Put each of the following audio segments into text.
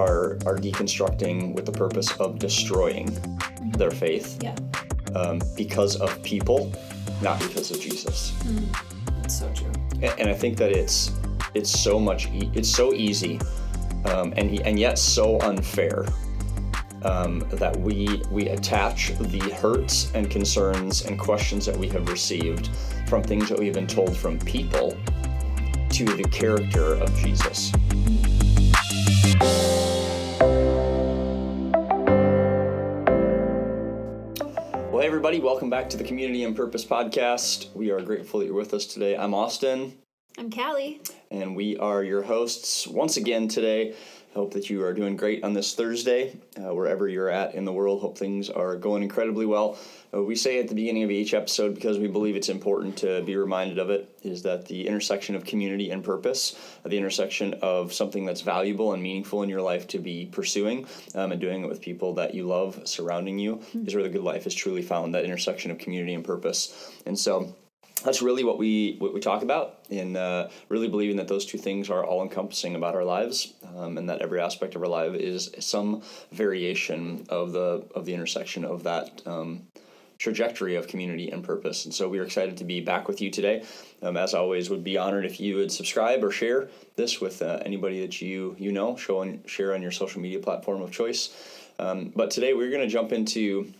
are are deconstructing with the purpose of destroying their faith Yeah. um, because of people, not because of Jesus. It's so true. A- And I think that it's it's so much e- it's so easy, um, and and yet so unfair um, that we we attach the hurts and concerns and questions that we have received from things that we've been told from people to the character of Jesus. Everybody, welcome back to the Community and Purpose podcast. We are grateful that you're with us today. I'm Austin I'm Calli. and we are your hosts once again today. Hope that you are doing great on this Thursday, uh, wherever you're at in the world. Hope things are going incredibly well. Uh, we say at the beginning of each episode because we believe it's important to be reminded of it is that the intersection of community and purpose, uh, the intersection of something that's valuable and meaningful in your life to be pursuing um, and doing it with people that you love surrounding you, is where the good life is truly found. That intersection of community and purpose, and so that's really what we what we talk about in uh, really believing that those two things are all encompassing about our lives um, and that every aspect of our life is some variation of the of the intersection of that um, trajectory of community and purpose. And so we are excited to be back with you today. Um, as always would be honored if you would subscribe or share this with uh, anybody that you you know. Show on share on your social media platform of choice. Um, but today we're going to jump into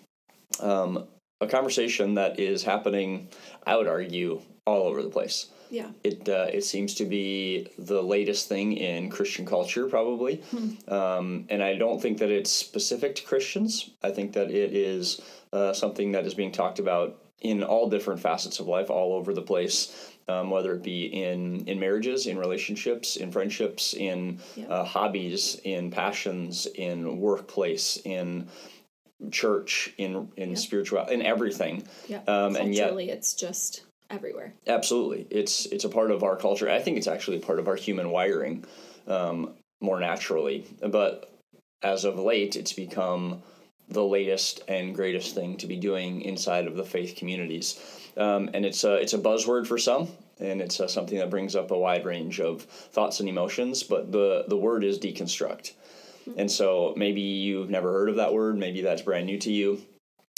um, a conversation that is happening, I would argue, all over the place. Yeah. It uh, it seems to be the latest thing in Christian culture, probably, Hmm. um, and I don't think that it's specific to Christians. I think that it is uh, something that is being talked about in all different facets of life, all over the place. Um, whether it be in in marriages, in relationships, in friendships, in Yeah. uh, hobbies, in passions, in workplace, in church, in in Yeah. spiritual, in everything. Yeah. Um, and yet- it's just everywhere. Absolutely, it's it's a part of our culture. I think it's actually a part of our human wiring, um, more naturally. But as of late, it's become the latest and greatest thing to be doing inside of the faith communities, um, and it's a it's a buzzword for some, and it's uh, something that brings up a wide range of thoughts and emotions. But the the word is deconstruct, and so maybe you've never heard of that word. Maybe that's brand new to you.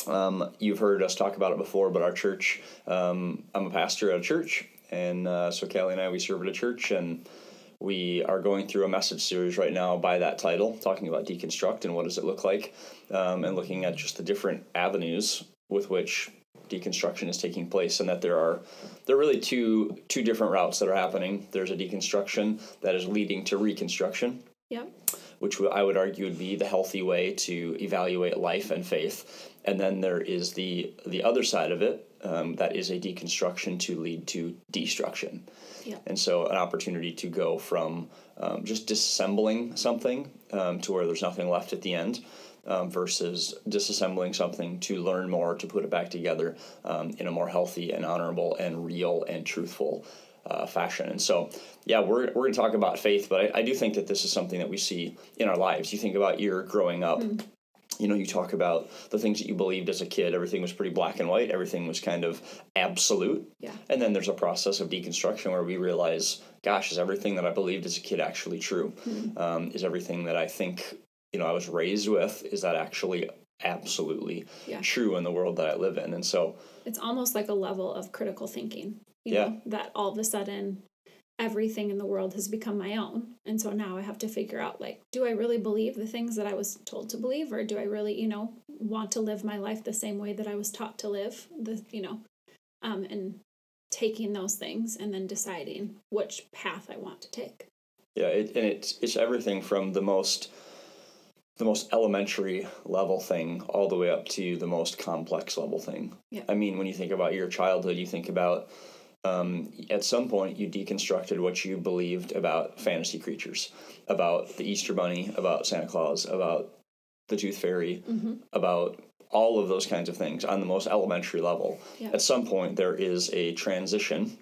Um, you've heard us talk about it before, but our church, um, I'm a pastor at a church, and uh, so Calli and I, we serve at a church, and we are going through a message series right now by that title, talking about deconstruct and what does it look like, um, and looking at just the different avenues with which deconstruction is taking place, and that there are there are really two two different routes that are happening. There's a deconstruction that is leading to reconstruction, Yep. Which I would argue would be the healthy way to evaluate life and faith. And then there is the the other side of it um, that is a deconstruction to lead to destruction. Yeah. And so an opportunity to go from um, just disassembling something um, to where there's nothing left at the end. Um, versus disassembling something to learn more to put it back together um, in a more healthy and honorable and real and truthful uh, fashion. And so, yeah, we're, we're going to talk about faith, but I, I do think that this is something that we see in our lives. You think about your growing up. You know, you talk about the things that you believed as a kid. Everything was pretty black and white. Everything was kind of absolute. Yeah. And then there's a process of deconstruction where we realize, gosh, is everything that I believed as a kid actually true? Um, is everything that I think, you know, I was raised with, is that actually absolutely Yeah. true in the world that I live in? And so, It's almost like a level of critical thinking. You Yeah. know, that all of a sudden everything in the world has become my own. And so now I have to figure out like, do I really believe the things that I was told to believe or do I really, you know, want to live my life the same way that I was taught to live? The you know, um and taking those things and then deciding which path I want to take. Yeah, it, and it's it's everything from the most the most elementary level thing all the way up to the most complex level thing. Yeah. I mean, when you think about your childhood, you think about um, at some point you deconstructed what you believed about fantasy creatures, about the Easter Bunny, about Santa Claus, about the Tooth Fairy, Mm-hmm. about all of those kinds of things on the most elementary level. Yeah. At some point, there is a transition.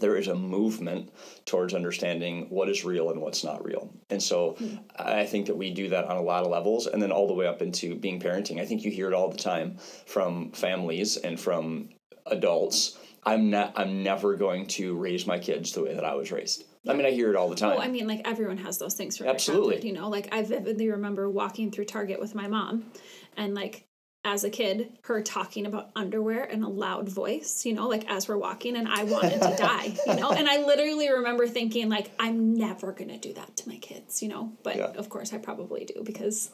There is a movement towards understanding what is real and what's not real. And so I think that we do that on a lot of levels and then all the way up into being parenting. I think you hear it all the time from families and from adults. I'm not I'm never going to raise my kids the way that I was raised. I mean, I hear it all the time. Oh, I mean, like everyone has those things from Absolutely. you know. Like I vividly remember walking through Target with my mom, and like as a kid, her talking about underwear in a loud voice, you know, like as we're walking, and I wanted to die, you know. And I literally remember thinking, like, I'm never gonna do that to my kids, you know. But Yeah. of course, I probably do because,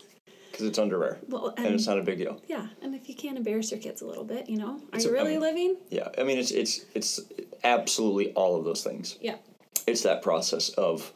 because it's underwear, well, and and, it's not a big deal. yeah, and if you can't embarrass your kids a little bit, you know, are It's you a- I really mean- living? Yeah, I mean, it's it's it's absolutely all of those things. Yeah, It's that process of.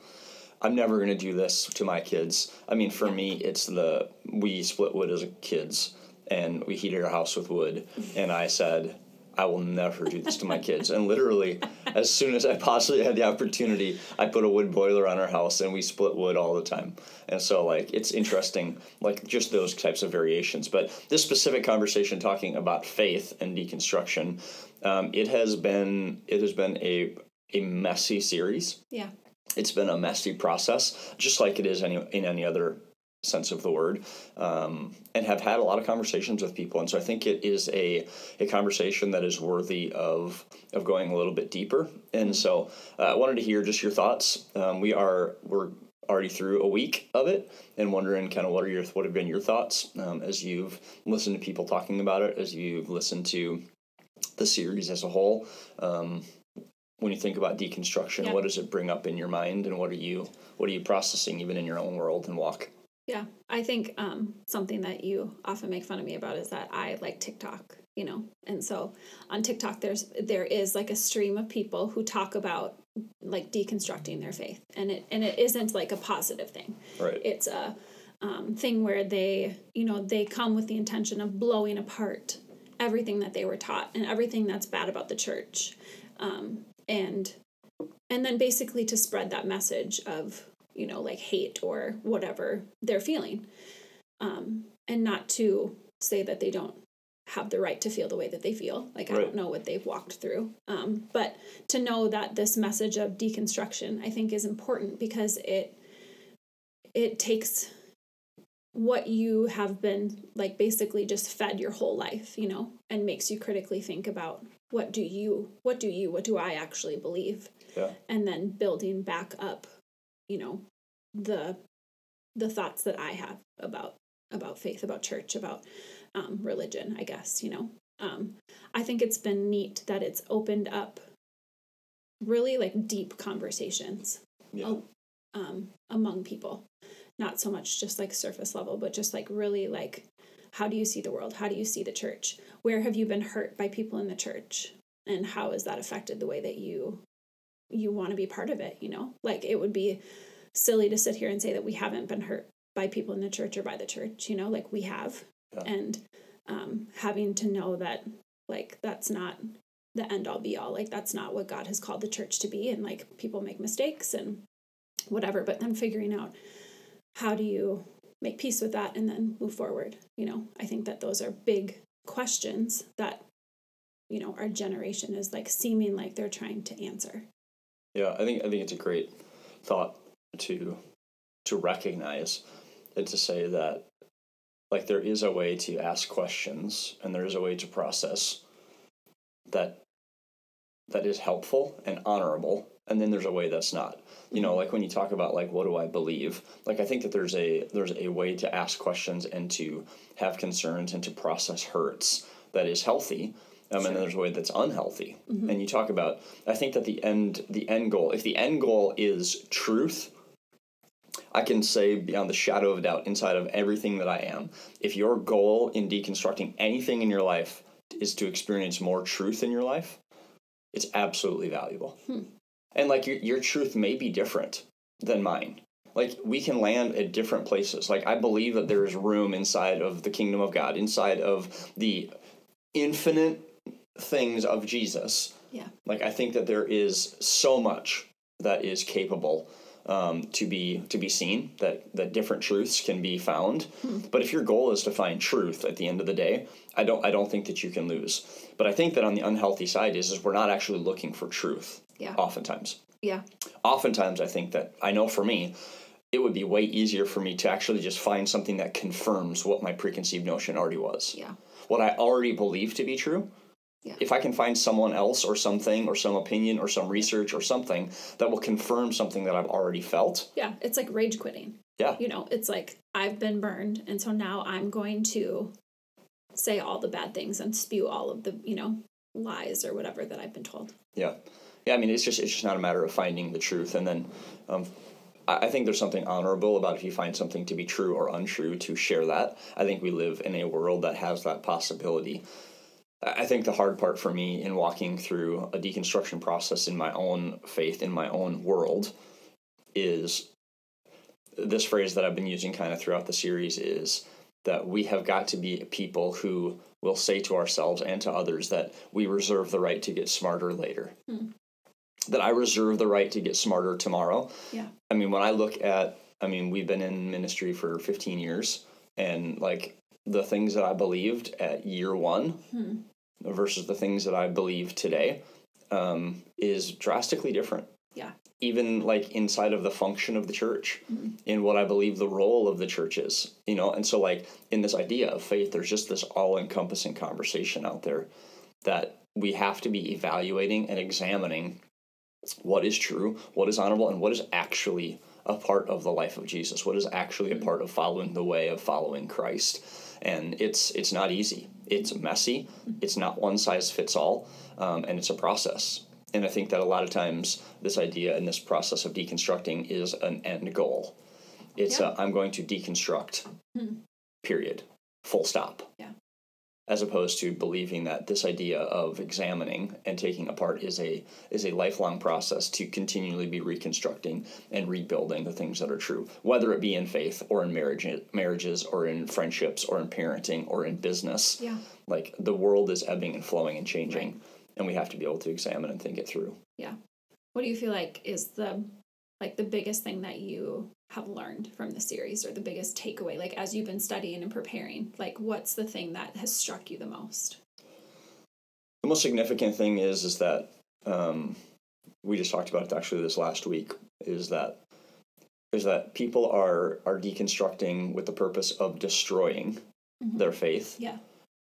I'm never going to do this to my kids. I mean, for me, it's the we split wood as kids, and we heated our house with wood. And I said, I will never do this to my kids. And literally, as soon as I possibly had the opportunity, I put a wood boiler on our house, and we split wood all the time. And so, like, it's interesting, like just those types of variations. But this specific conversation, talking about faith and deconstruction, um, it has been it has been a a messy series yeah, it's been a messy process, just like it is any in any other sense of the word, um, and have had a lot of conversations with people. And so I think it is a a conversation that is worthy of of going a little bit deeper. And so uh, I wanted to hear just your thoughts. Um, we are we're already through a week of it and wondering kind of what are your what have been your thoughts um, as you've listened to people talking about it as you've listened to the series as a whole um, when you think about deconstruction Yeah. what does it bring up in your mind and what are you what are you processing even in your own world and walk Yeah, I think um, something that you often make fun of me about is that I like TikTok, you know, and so on TikTok there's there is like a stream of people who talk about like deconstructing their faith, and it and it isn't like a positive thing. right. It's a um, thing where they you know they come with the intention of blowing apart everything that they were taught and everything that's bad about the church, um, and and then basically to spread that message of you know like hate or whatever they're feeling. Um, and not to say that they don't have the right to feel the way that they feel. Like i don't know what they've walked through. Um, but to know that this message of deconstruction i think is important because it it takes what you have been like basically just fed your whole life you know and makes you critically think about what do you what do you what do i actually believe? Yeah. And then building back up you know the the thoughts that i have about about faith about church about um, religion i guess you know? Um, i think it's been neat that it's opened up really like deep conversations yeah. um, among people. Not so much just like surface level but just like really like how do you see the world? How do you see the church? Where have you been hurt by people in the church? And how has that affected the way that you you want to be part of it you know? Like it would be silly to sit here and say that we haven't been hurt by people in the church or by the church you know? Like we have. Yeah. and um, having to know that like that's not the end all be all. Like that's not what god has called the church to be and like people make mistakes and whatever but then figuring out how do you make peace with that and then move forward you know? I think that those are big questions that you know our generation is like seeming like they're trying to answer Yeah, I think I think it's a great thought to to recognize and to say that like there is a way to ask questions and there is a way to process that that is helpful and honorable and then there's a way that's not. You know mm-hmm. like when you talk about like what do i believe like i think that there's a there's a way to ask questions and to have concerns and to process hurts that is healthy um, and then there's a way that's unhealthy and you talk about i think that the end the end goal if the end goal is truth I can say beyond the shadow of a doubt, inside of everything that I am, if your goal in deconstructing anything in your life is to experience more truth in your life, it's absolutely valuable. And like your, your truth may be different than mine. Like we can land at different places. Like I believe that there is room inside of the kingdom of God, inside of the infinite things of Jesus. yeah Like I think that there is so much that is capable um, to be to be seen. That that different truths can be found. But if your goal is to find truth at the end of the day, I don't I don't think that you can lose. But I think that on the unhealthy side is is we're not actually looking for truth. Yeah. Oftentimes, yeah oftentimes I think that I know for me, it would be way easier for me to actually just find something that confirms what my preconceived notion already was yeah what I already believe to be true, Yeah. If I can find someone else or something or some opinion or some research or something that will confirm something that I've already felt, Yeah, it's like rage quitting. yeah, You know, it's like I've been burned, and so now I'm going to say all the bad things and spew all of the, you know, lies or whatever that I've been told. Yeah, yeah. I mean, it's just it's just not a matter of finding the truth, and then um, I, I think there's something honorable about if you find something to be true or untrue to share that. I think we live in a world that has that possibility. I think the hard part for me in walking through a deconstruction process in my own faith, in my own world, is this phrase that I've been using kind of throughout the series is that we have got to be people who will say to ourselves and to others that we reserve the right to get smarter later. Hmm. That I reserve the right to get smarter tomorrow. Yeah. I mean, when I look at, I mean, we've been in ministry for 15 years, and like the things that I believed at year one Hmm. versus the things that I believe today um, is drastically different. Yeah. Even like inside of the function of the church, Mhm. in what I believe the role of the church is, you know, and so like in this idea of faith, there's just this all encompassing conversation out there that we have to be evaluating and examining what is true, what is honorable, and what is actually a part of the life of Jesus, what is actually a part of following the way of following Christ. And it's it's not easy. It's messy. It's not one size fits all, um, and it's a process. And I think that a lot of times this idea and this process of deconstructing is an end goal. It's Yeah. a, I'm going to deconstruct. Hmm. Period. Full stop. Yeah. As opposed to believing that this idea of examining and taking apart is a is a lifelong process to continually be reconstructing and rebuilding the things that are true, whether it be in faith or in marriage, marriages or in friendships or in parenting or in business. Yeah. Like the world is ebbing and flowing and changing, and we have to be able to examine and think it through. Yeah. What do you feel like is the like the biggest thing that you have learned from the series or the biggest takeaway like as you've been studying and preparing like what's the thing that has struck you the most The most significant thing is is that um, we just talked about it actually this last week is that is that people are are deconstructing with the purpose of destroying Mhm. their faith yeah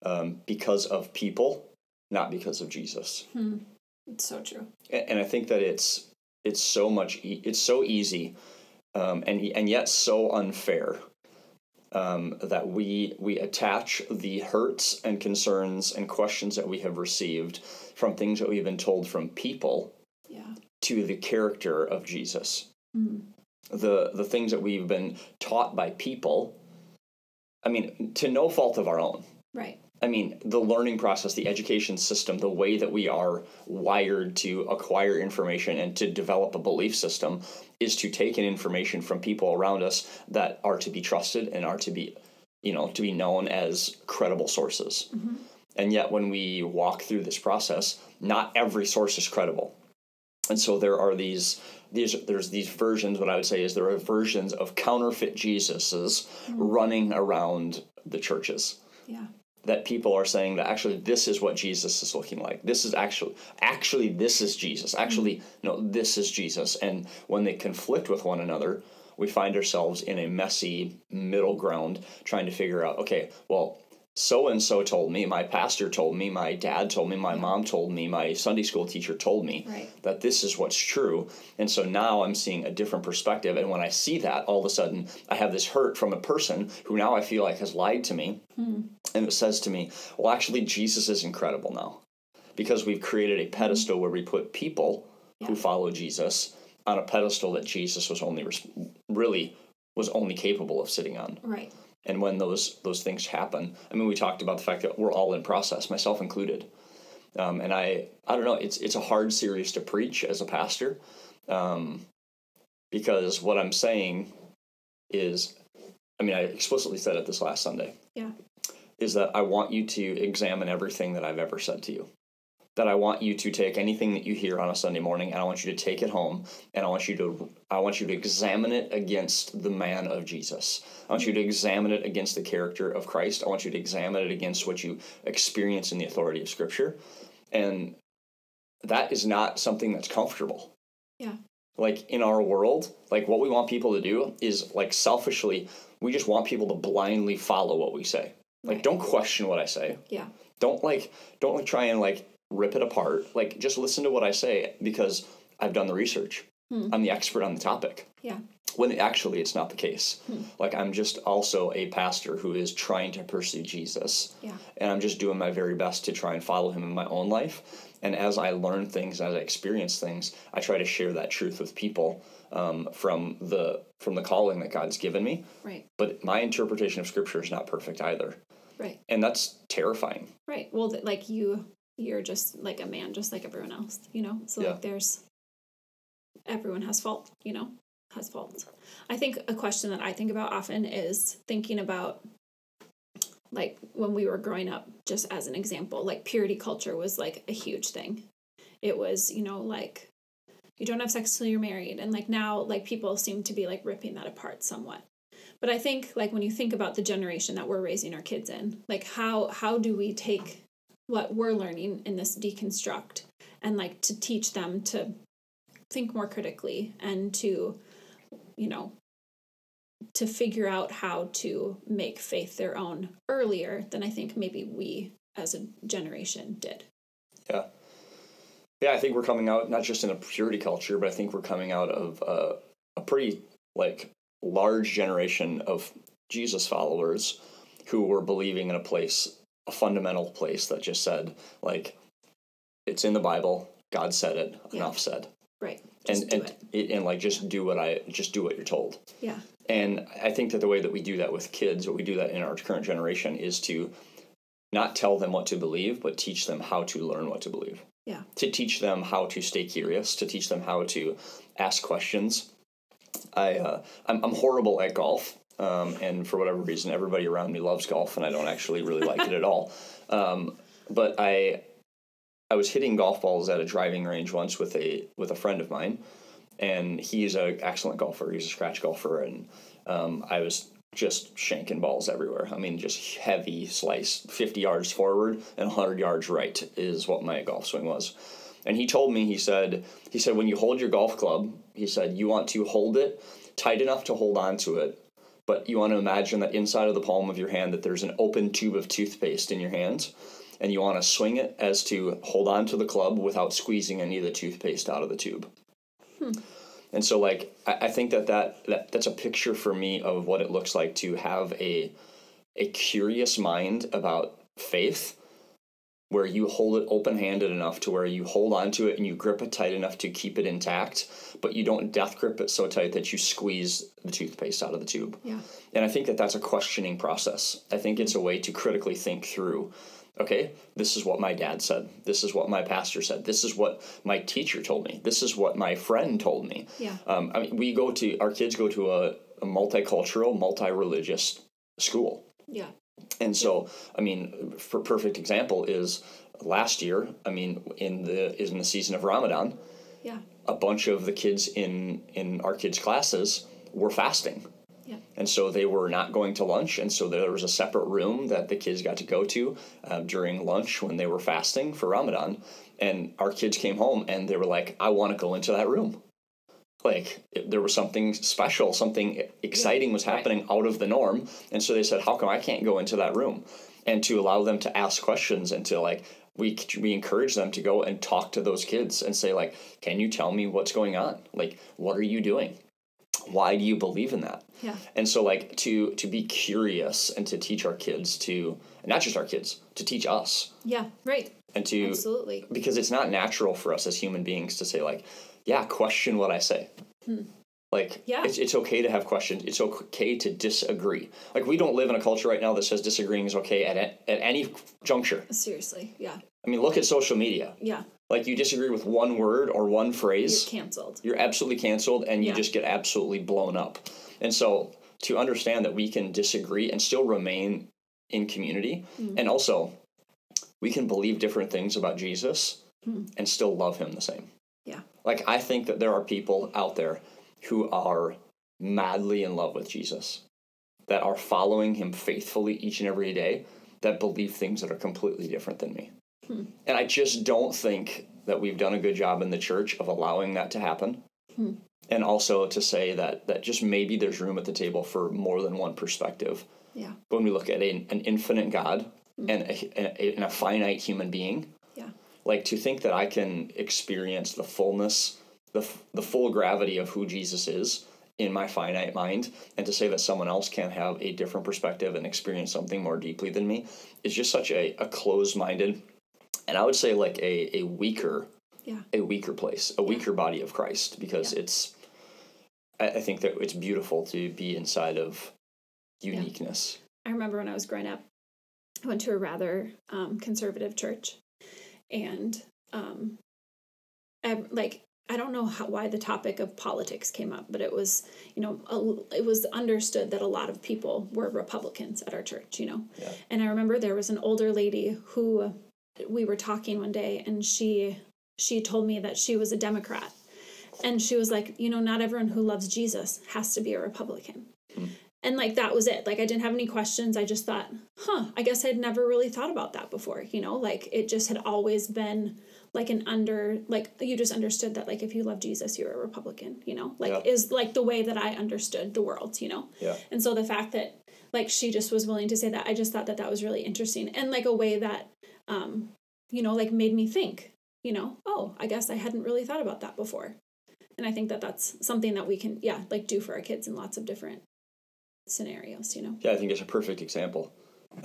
um, because of people, not because of Jesus. hmm. it's so true A- And I think that it's it's so much e- it's so easy um, and and yet so unfair um, that we we attach the hurts and concerns and questions that we have received from things that we've been told from people yeah to the character of Jesus. Mhm. The the things that we've been taught by people. I mean, to no fault of our own. Right I mean, the learning process, the education system, the way that we are wired to acquire information and to develop a belief system is to take in information from people around us that are to be trusted and are to be, you know, to be known as credible sources. Mhm. And yet, when we walk through this process, not every source is credible. And so there are these these there's these versions. What I would say is there are versions of counterfeit Jesuses running around the churches yeah that people are saying that actually this is what Jesus is looking like. This is actually actually this is Jesus. Actually, mm-hmm. no, this is Jesus. And when they conflict with one another, we find ourselves in a messy middle ground trying to figure out, okay, well, so and so told me, my pastor told me, my dad told me, my mom told me, my Sunday school teacher told me right that this is what's true. And so now I'm seeing a different perspective. And when I see that, all of a sudden I have this hurt from a person who now I feel like has lied to me. Hmm. And it says to me, well, actually, Jesus is incredible now because we've created a pedestal where we put people who follow Jesus on a pedestal that Jesus was only res- really was only capable of sitting on. right And when those those things happen, I mean, we talked about the fact that we're all in process, myself included. Um, and I, I don't know, it's it's a hard series to preach as a pastor, um, because what I'm saying is, I mean, I explicitly said it this last Sunday. Yeah. Is that I want you to examine everything that I've ever said to you. That I want you to take anything that you hear on a Sunday morning, and I want you to take it home, and I want you to I want you to examine it against the man of Jesus. I want you to examine it against the character of Christ. I want you to examine it against what you experience in the authority of Scripture, and that is not something that's comfortable. Yeah. Like in our world, like what we want people to do is like selfishly, we just want people to blindly follow what we say. Like, Right. don't question what I say. yeah Don't like don't like try and like rip it apart. Like just listen to what I say because I've done the research. I'm the expert on the topic. Yeah. When actually it's not the case. Like I'm just also a pastor who is trying to pursue Jesus. Yeah. And I'm just doing my very best to try and follow him in my own life. And as I learn things, as I experience things, I try to share that truth with people um, from the from the calling that God's given me. Right. But my interpretation of Scripture is not perfect either, Right. and that's terrifying. Right. Well, like you, you're just like a man, just like everyone else, you know? So, Yeah. like, there's, everyone has fault, you know, has faults. I think a question that I think about often is thinking about, like, when we were growing up, just as an example, like, purity culture was like a huge thing. It was, you know, like, you don't have sex till you're married. And like now, like, people seem to be like ripping that apart somewhat but i think like when you think about the generation that we're raising our kids in like how how do we take what we're learning in this deconstruct and like to teach them to think more critically and to you know to figure out how to make faith their own earlier than i think maybe we as a generation did Yeah. Yeah, I think we're coming out not just in a purity culture, but I think we're coming out of a pretty like large generation of Jesus followers who were believing in a place, a fundamental place that just said like, it's in the Bible. God said it. Yeah. Enough said. right just and and it and like just do what I just do what you're told. yeah And I think that the way that we do that with kids, or we do that in our current generation, is to not tell them what to believe, but teach them how to learn what to believe. Yeah. To teach them how to stay curious, to teach them how to ask questions. I uh, I'm, I'm horrible at golf, um, and for whatever reason, everybody around me loves golf, and I don't actually really like it at all. Um, but I I was hitting golf balls at a driving range once with a with a friend of mine, and he's an excellent golfer. He's a scratch golfer, and um, I was just shanking balls everywhere. I mean, just heavy slice, fifty yards forward and hundred yards right is what my golf swing was. And he told me, he said, he said, when you hold your golf club, he said, you want to hold it tight enough to hold on to it, but you want to imagine that inside of the palm of your hand that there's an open tube of toothpaste in your hand, and you want to swing it as to hold on to the club without squeezing any of the toothpaste out of the tube. Hmm. And so, like, I, I think that, that that that's a picture for me of what it looks like to have a a curious mind about faith, where you hold it open handed enough to where you hold onto it and you grip it tight enough to keep it intact, but you don't death grip it so tight that you squeeze the toothpaste out of the tube. yeah And I think that that's a questioning process. I think it's a way to critically think through okay, this is what my dad said. This is what my pastor said. This is what my teacher told me. This is what my friend told me. Yeah. Um, I mean, we go to, our kids go to a, a multicultural, multi religious school. yeah And so, I mean, for perfect example is last year, I mean, in the, is in the season of Ramadan, yeah a bunch of the kids in, in our kids' classes were fasting. yeah And so they were not going to lunch. And so there was a separate room that the kids got to go to uh, during lunch when they were fasting for Ramadan. And our kids came home and they were like, I want to go into that room. Like it, there was something special, something exciting was right. happening out of the norm. And so they said, How come I can't go into that room? And to allow them to ask questions and to like, we, we encourage them to go and talk to those kids and say like can you tell me what's going on? Like what are you doing? Why do you believe in that? Yeah. And so like to to be curious and to teach our kids to not just our kids to teach us. Yeah right. And to absolutely. because it's not natural for us as human beings to say like yeah question what i say hmm. Like Yeah. it's, it's okay to have questions it's okay to disagree like we don't live in a culture right now that says disagreeing is okay at, at any juncture seriously yeah i mean look at social media yeah like you disagree with one word or one phrase. you're canceled you're absolutely canceled and you just get absolutely blown up. And so to understand that we can disagree and still remain in community Mm. and also we can believe different things about Jesus and still love him the same. yeah Like I think that there are people out there who are madly in love with Jesus that are following him faithfully each and every day that believe things that are completely different than me. Hmm. And I just don't think that we've done a good job in the church of allowing that to happen. Hmm. And also to say that that just maybe there's room at the table for more than one perspective. yeah When we look at a, an infinite God hmm. and a, a, and a finite human being. Yeah. Like to think that I can experience the fullness, the the full gravity of who Jesus is in my finite mind, and to say that someone else can't have a different perspective and experience something more deeply than me is just such a, a closed minded, and I would say like a a weaker Yeah. a weaker place, a weaker body of Christ, because Yeah. it's. I, I think that it's beautiful to be inside of uniqueness. I remember when I was growing up, I went to a rather um, conservative church, and um, I, like I don't know how, why the topic of politics came up, but it was you know a, it was understood that a lot of people were Republicans at our church, you know, Yeah. and I remember there was an older lady who we were talking one day, and she she told me that she was a Democrat, and she was like, you know, not everyone who loves Jesus has to be a Republican. Hmm. And like that was it. Like i didn't have any questions. I just thought huh i guess i'd never really thought about that before you know? Like it just had always been like an under like you just understood that like if you love jesus you're a republican you know like Yeah. is like the way that i understood the world you know Yeah. and so the fact that like she just was willing to say that i just thought that that was really interesting and like a way that um you know like made me think you know oh i guess i hadn't really thought about that before and i think that that's something that we can yeah like do for our kids in lots of different scenarios you know Yeah, I think it's a perfect example.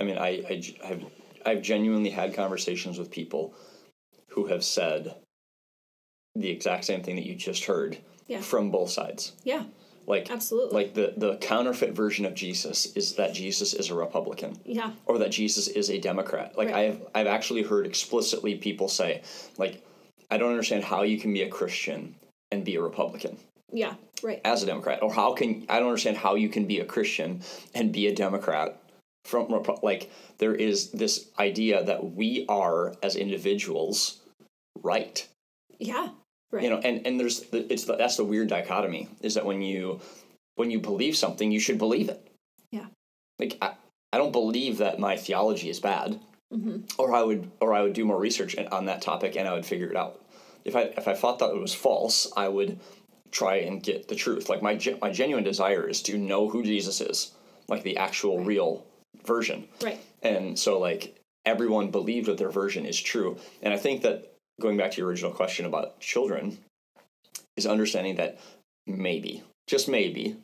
I mean, I I have I've genuinely had conversations with people who have said the exact same thing that you just heard Yeah. from both sides. yeah Like, absolutely like the, the counterfeit version of Jesus is that Jesus is a Republican yeah or that Jesus is a Democrat. Like Right. I've I've actually heard explicitly people say, like, I don't understand how you can be a Christian and be a Republican yeah right as a Democrat, or how can I don't understand how you can be a Christian and be a Democrat from like there is this idea that we are as individuals right yeah right you know and and there's it's the, that's the weird dichotomy is that when you when you believe something you should believe it Yeah. like I, I don't believe that my theology is bad hmm or I would or I would do more research on that topic and I would figure it out. If I if I thought that it was false, I would try and get the truth. Like my my genuine desire is to know who Jesus is, like the actual Right. real version. right And so like everyone believed that their version is true. And I think that going back to your original question about children is understanding that maybe, just maybe,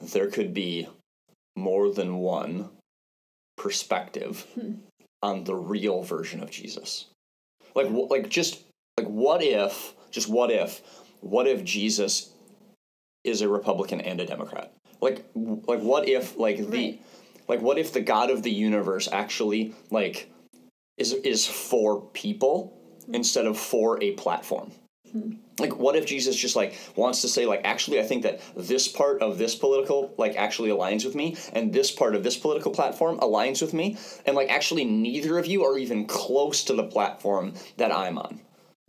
there could be more than one perspective Hmm. on the real version of Jesus. Like like just like what if just what if what if Jesus is a Republican and a Democrat? Like like what if like the like what if the God of the universe actually like is is for people instead of for a platform? Like what if Jesus just like wants to say like actually I think that this part of this political like actually aligns with me and this part of this political platform aligns with me and like actually neither of you are even close to the platform that I'm on.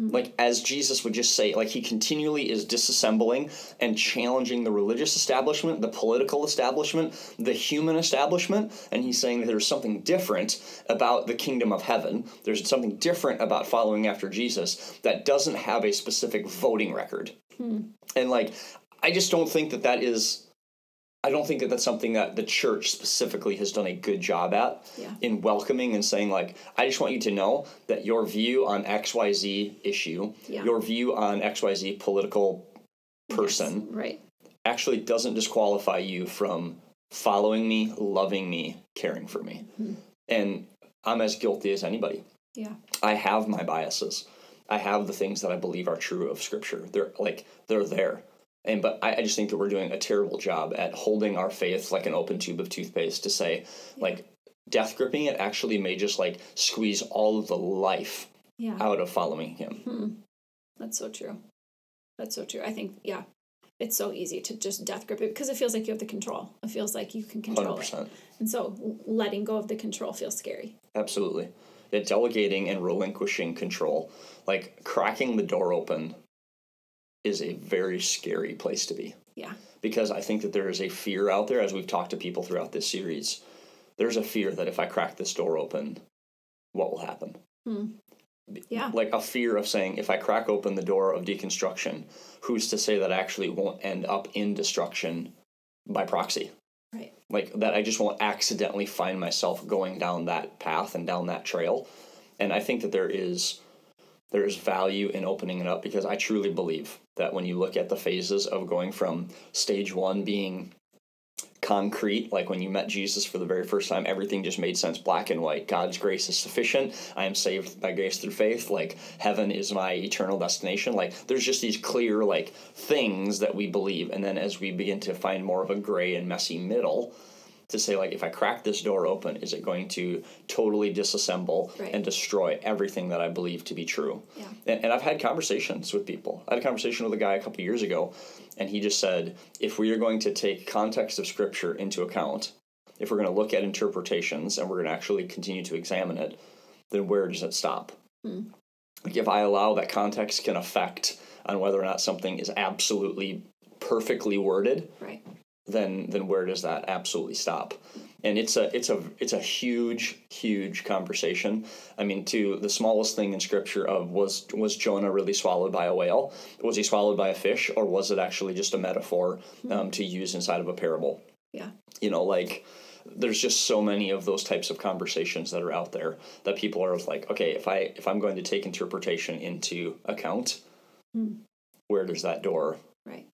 Mm-hmm. Like as Jesus would just say, like he continually is disassembling and challenging the religious establishment, the political establishment, the human establishment, and he's saying that there's something different about the kingdom of heaven. There's something different about following after Jesus that doesn't have a specific voting record. Hmm. And like I just don't think that that is I don't think that that's something that the church specifically has done a good job at Yeah. in welcoming and saying like I just want you to know that your view on XYZ issue, Yeah. your view on XYZ political person Yes, right actually doesn't disqualify you from following me, loving me, caring for me. Mm-hmm. And I'm as guilty as anybody. yeah I have my biases. I have the things that I believe are true of scripture. They're like they're there. And but I, I just think that we're doing a terrible job at holding our faith like an open tube of toothpaste to say, like, death gripping it actually may just like squeeze all of the life yeah out of following him. Hmm. That's so true. That's so true. I think, yeah, it's so easy to just death grip it because it feels like you have the control. It feels like you can control it. percent. And so letting go of the control feels scary. Absolutely. Yeah, delegating and relinquishing control, like cracking the door open, is a very scary place to be. Yeah. Because I think that there is a fear out there, as we've talked to people throughout this series, there's a fear that if I crack this door open, what will happen? Hmm. Yeah. Like a fear of saying, if I crack open the door of deconstruction, who's to say that I actually won't end up in destruction by proxy? Right. Like that I just won't accidentally find myself going down that path and down that trail. And I think that there is there is value in opening it up because I truly believe that when you look at the phases of going from stage 1 being concrete like when you met jesus for the very first time everything just made sense black and white. God's grace is sufficient. I am saved by grace through faith. Like heaven is my eternal destination. Like there's just these clear like things that we believe. And then as we begin to find more of a gray and messy middle to say like if i crack this door open is it going to totally disassemble Right. and destroy everything that i believe to be true Yeah. and, and i've had conversations with people i had a conversation with a guy a couple years ago and he just said if we are going to take context of scripture into account if we're going to look at interpretations and we're going to actually continue to examine it then where does it stop hmm. like if i allow that context can affect on whether or not something is absolutely perfectly worded Right. Then then where does that absolutely stop? And it's a it's a it's a huge huge conversation. I mean, to the smallest thing in scripture of was was Jonah really swallowed by a whale? Was he swallowed by a fish, or was it actually just a metaphor um, to use inside of a parable? Yeah. You know, like there's just so many of those types of conversations that are out there that people are like, okay, if I if I'm going to take interpretation into account, where does that door Right.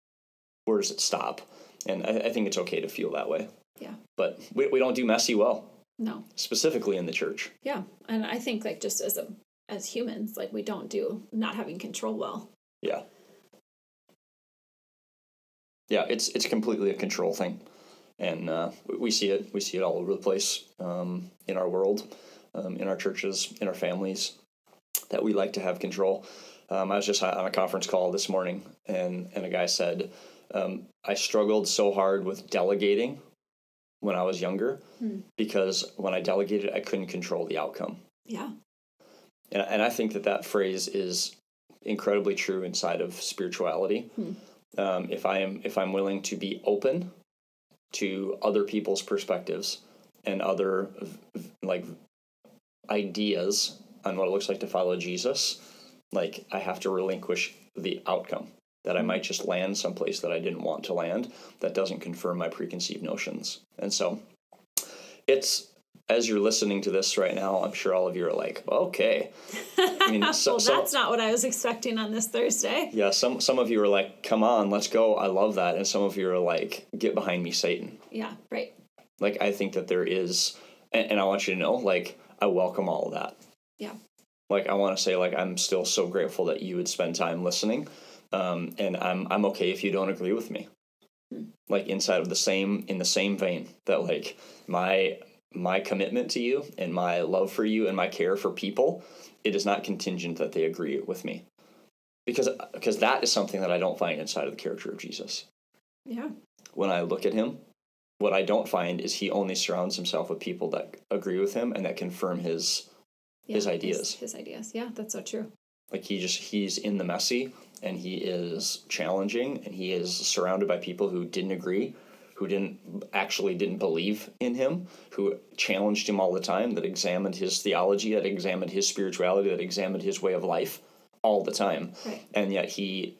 where does it stop? And I, I think it's okay to feel that way. Yeah. But we, we don't do messy well, No. specifically in the church. Yeah. And I think like just as a as humans, like we don't do not having control well. Yeah. Yeah, it's it's completely a control thing, and uh, we- see it. We see it all over the place um, in our world, um, in our churches, in our families, that we like to have control. Um, I was just on a conference call this morning, and and a guy said, um, "I struggled so hard with delegating when I was younger because when I delegated, I couldn't control the outcome." Yeah. And, and I think that that phrase is incredibly true inside of spirituality. Um, if I am if I'm willing to be open to other people's perspectives and other like ideas on what it looks like to follow Jesus, like I have to relinquish the outcome that I mm-hmm. might just land someplace that I didn't want to land that doesn't confirm my preconceived notions. And so it's as you're listening to this right now, I'm sure all of you are like, okay. I mean, so, well, that's not what I was expecting on this Thursday. yeah, some some of you are like, come on, let's go. I love that. And some of you are like, get behind me, Satan. Yeah. Right. Like I think that there is and, and I want you to know, like, I welcome all of that. Yeah. Like I want to say, like, I'm still so grateful that you would spend time listening. Um, and I'm I'm okay if you don't agree with me. Like inside of the same in the same vein that like my my commitment to you and my love for you and my care for people, it is not contingent that they agree with me. Because because that is something that I don't find inside of the character of Jesus. Yeah. When I look at him, what I don't find is he only surrounds himself with people that agree with him and that confirm his yeah. His ideas. His, ideas. Yeah. That's so true. Like he just he's in the messy and he is challenging and he is surrounded by people who didn't agree who didn't actually didn't believe in him who challenged him all the time that examined his theology that examined his spirituality that examined his way of life all the time. Right. and yet he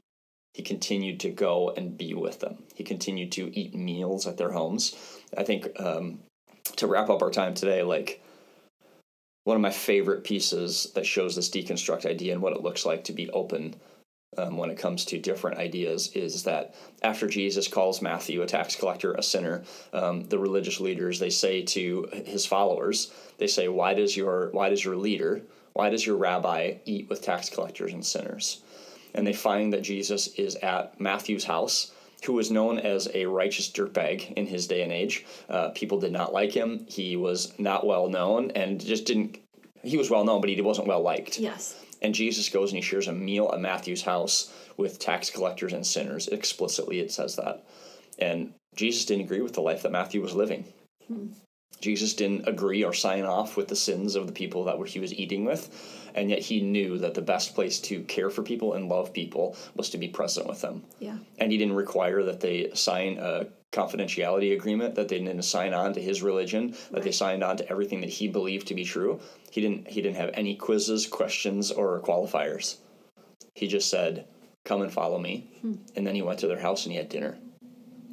he continued to go and be with them. He continued to eat meals at their homes. I think um, to wrap up our time today like one of my favorite pieces that shows this deconstruct idea and what it looks like to be open um, when it comes to different ideas is that after Jesus calls Matthew a tax collector, a sinner, um, the religious leaders they say to his followers, they say, "Why does your why does your leader, why does your rabbi eat with tax collectors and sinners?" And they find that Jesus is at Matthew's house who was known as a righteous dirtbag in his day and age. Uh, people did not like him. He was not well known and just didn't. He was well known, but he wasn't well liked. Yes. And Jesus goes and he shares a meal at Matthew's house with tax collectors and sinners. Explicitly, it says that. And Jesus didn't agree with the life that Matthew was living. Jesus didn't agree or sign off with the sins of the people that he was eating with. And yet he knew that the best place to care for people and love people was to be present with them. Yeah. and he didn't require that they sign a confidentiality agreement that they didn't sign on to his religion that they signed on to everything that he believed to be true. He didn't he didn't have any quizzes questions or qualifiers. He just said come and follow me. And then he went to their house and he had dinner.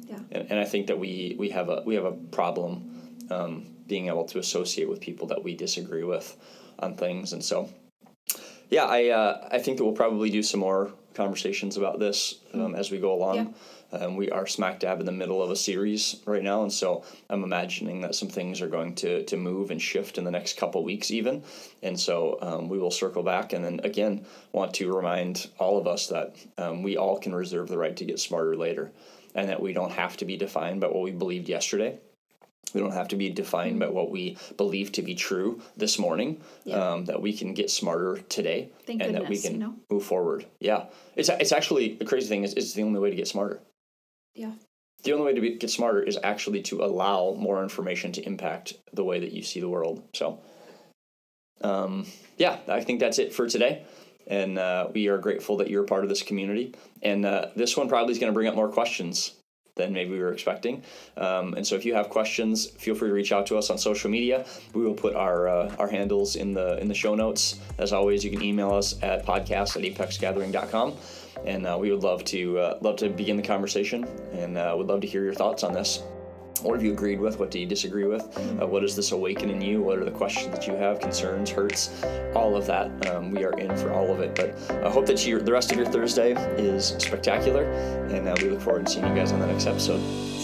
Yeah. And, and I think that we we have a we have a problem um, being able to associate with people that we disagree with on things, and so yeah, I uh, I think that we'll probably do some more conversations about this um, as we go along. Yeah. Um, we are smack dab in the middle of a series right now, and so I'm imagining that some things are going to to move and shift in the next couple weeks, even. And so um, we will circle back, and then again, want to remind all of us that um, we all can reserve the right to get smarter later, and that we don't have to be defined by what we believed yesterday. We don't have to be defined by what we believe to be true this morning. Yeah. Um, that we can get smarter today, Thank and that we can you know? move forward. Yeah, it's it's actually the crazy thing is it's the only way to get smarter. Yeah. The only way to be, get smarter is actually to allow more information to impact the way that you see the world. So, um, yeah, I think that's it for today. And uh, we are grateful that you're a part of this community. And uh, this one probably is going to bring up more questions than maybe we were expecting. Um, and so, if you have questions, feel free to reach out to us on social media. We will put our uh, our handles in the in the show notes. As always, you can email us at podcast at apexgathering.com. And uh, we would love to uh, love to begin the conversation, and uh, would love to hear your thoughts on this. What have you agreed with? What do you disagree with? Uh, what does this awaken in you? What are the questions that you have, concerns, hurts, all of that? Um, we are in for all of it. But I hope that the rest of your Thursday is spectacular, and uh, we look forward to seeing you guys on the next episode.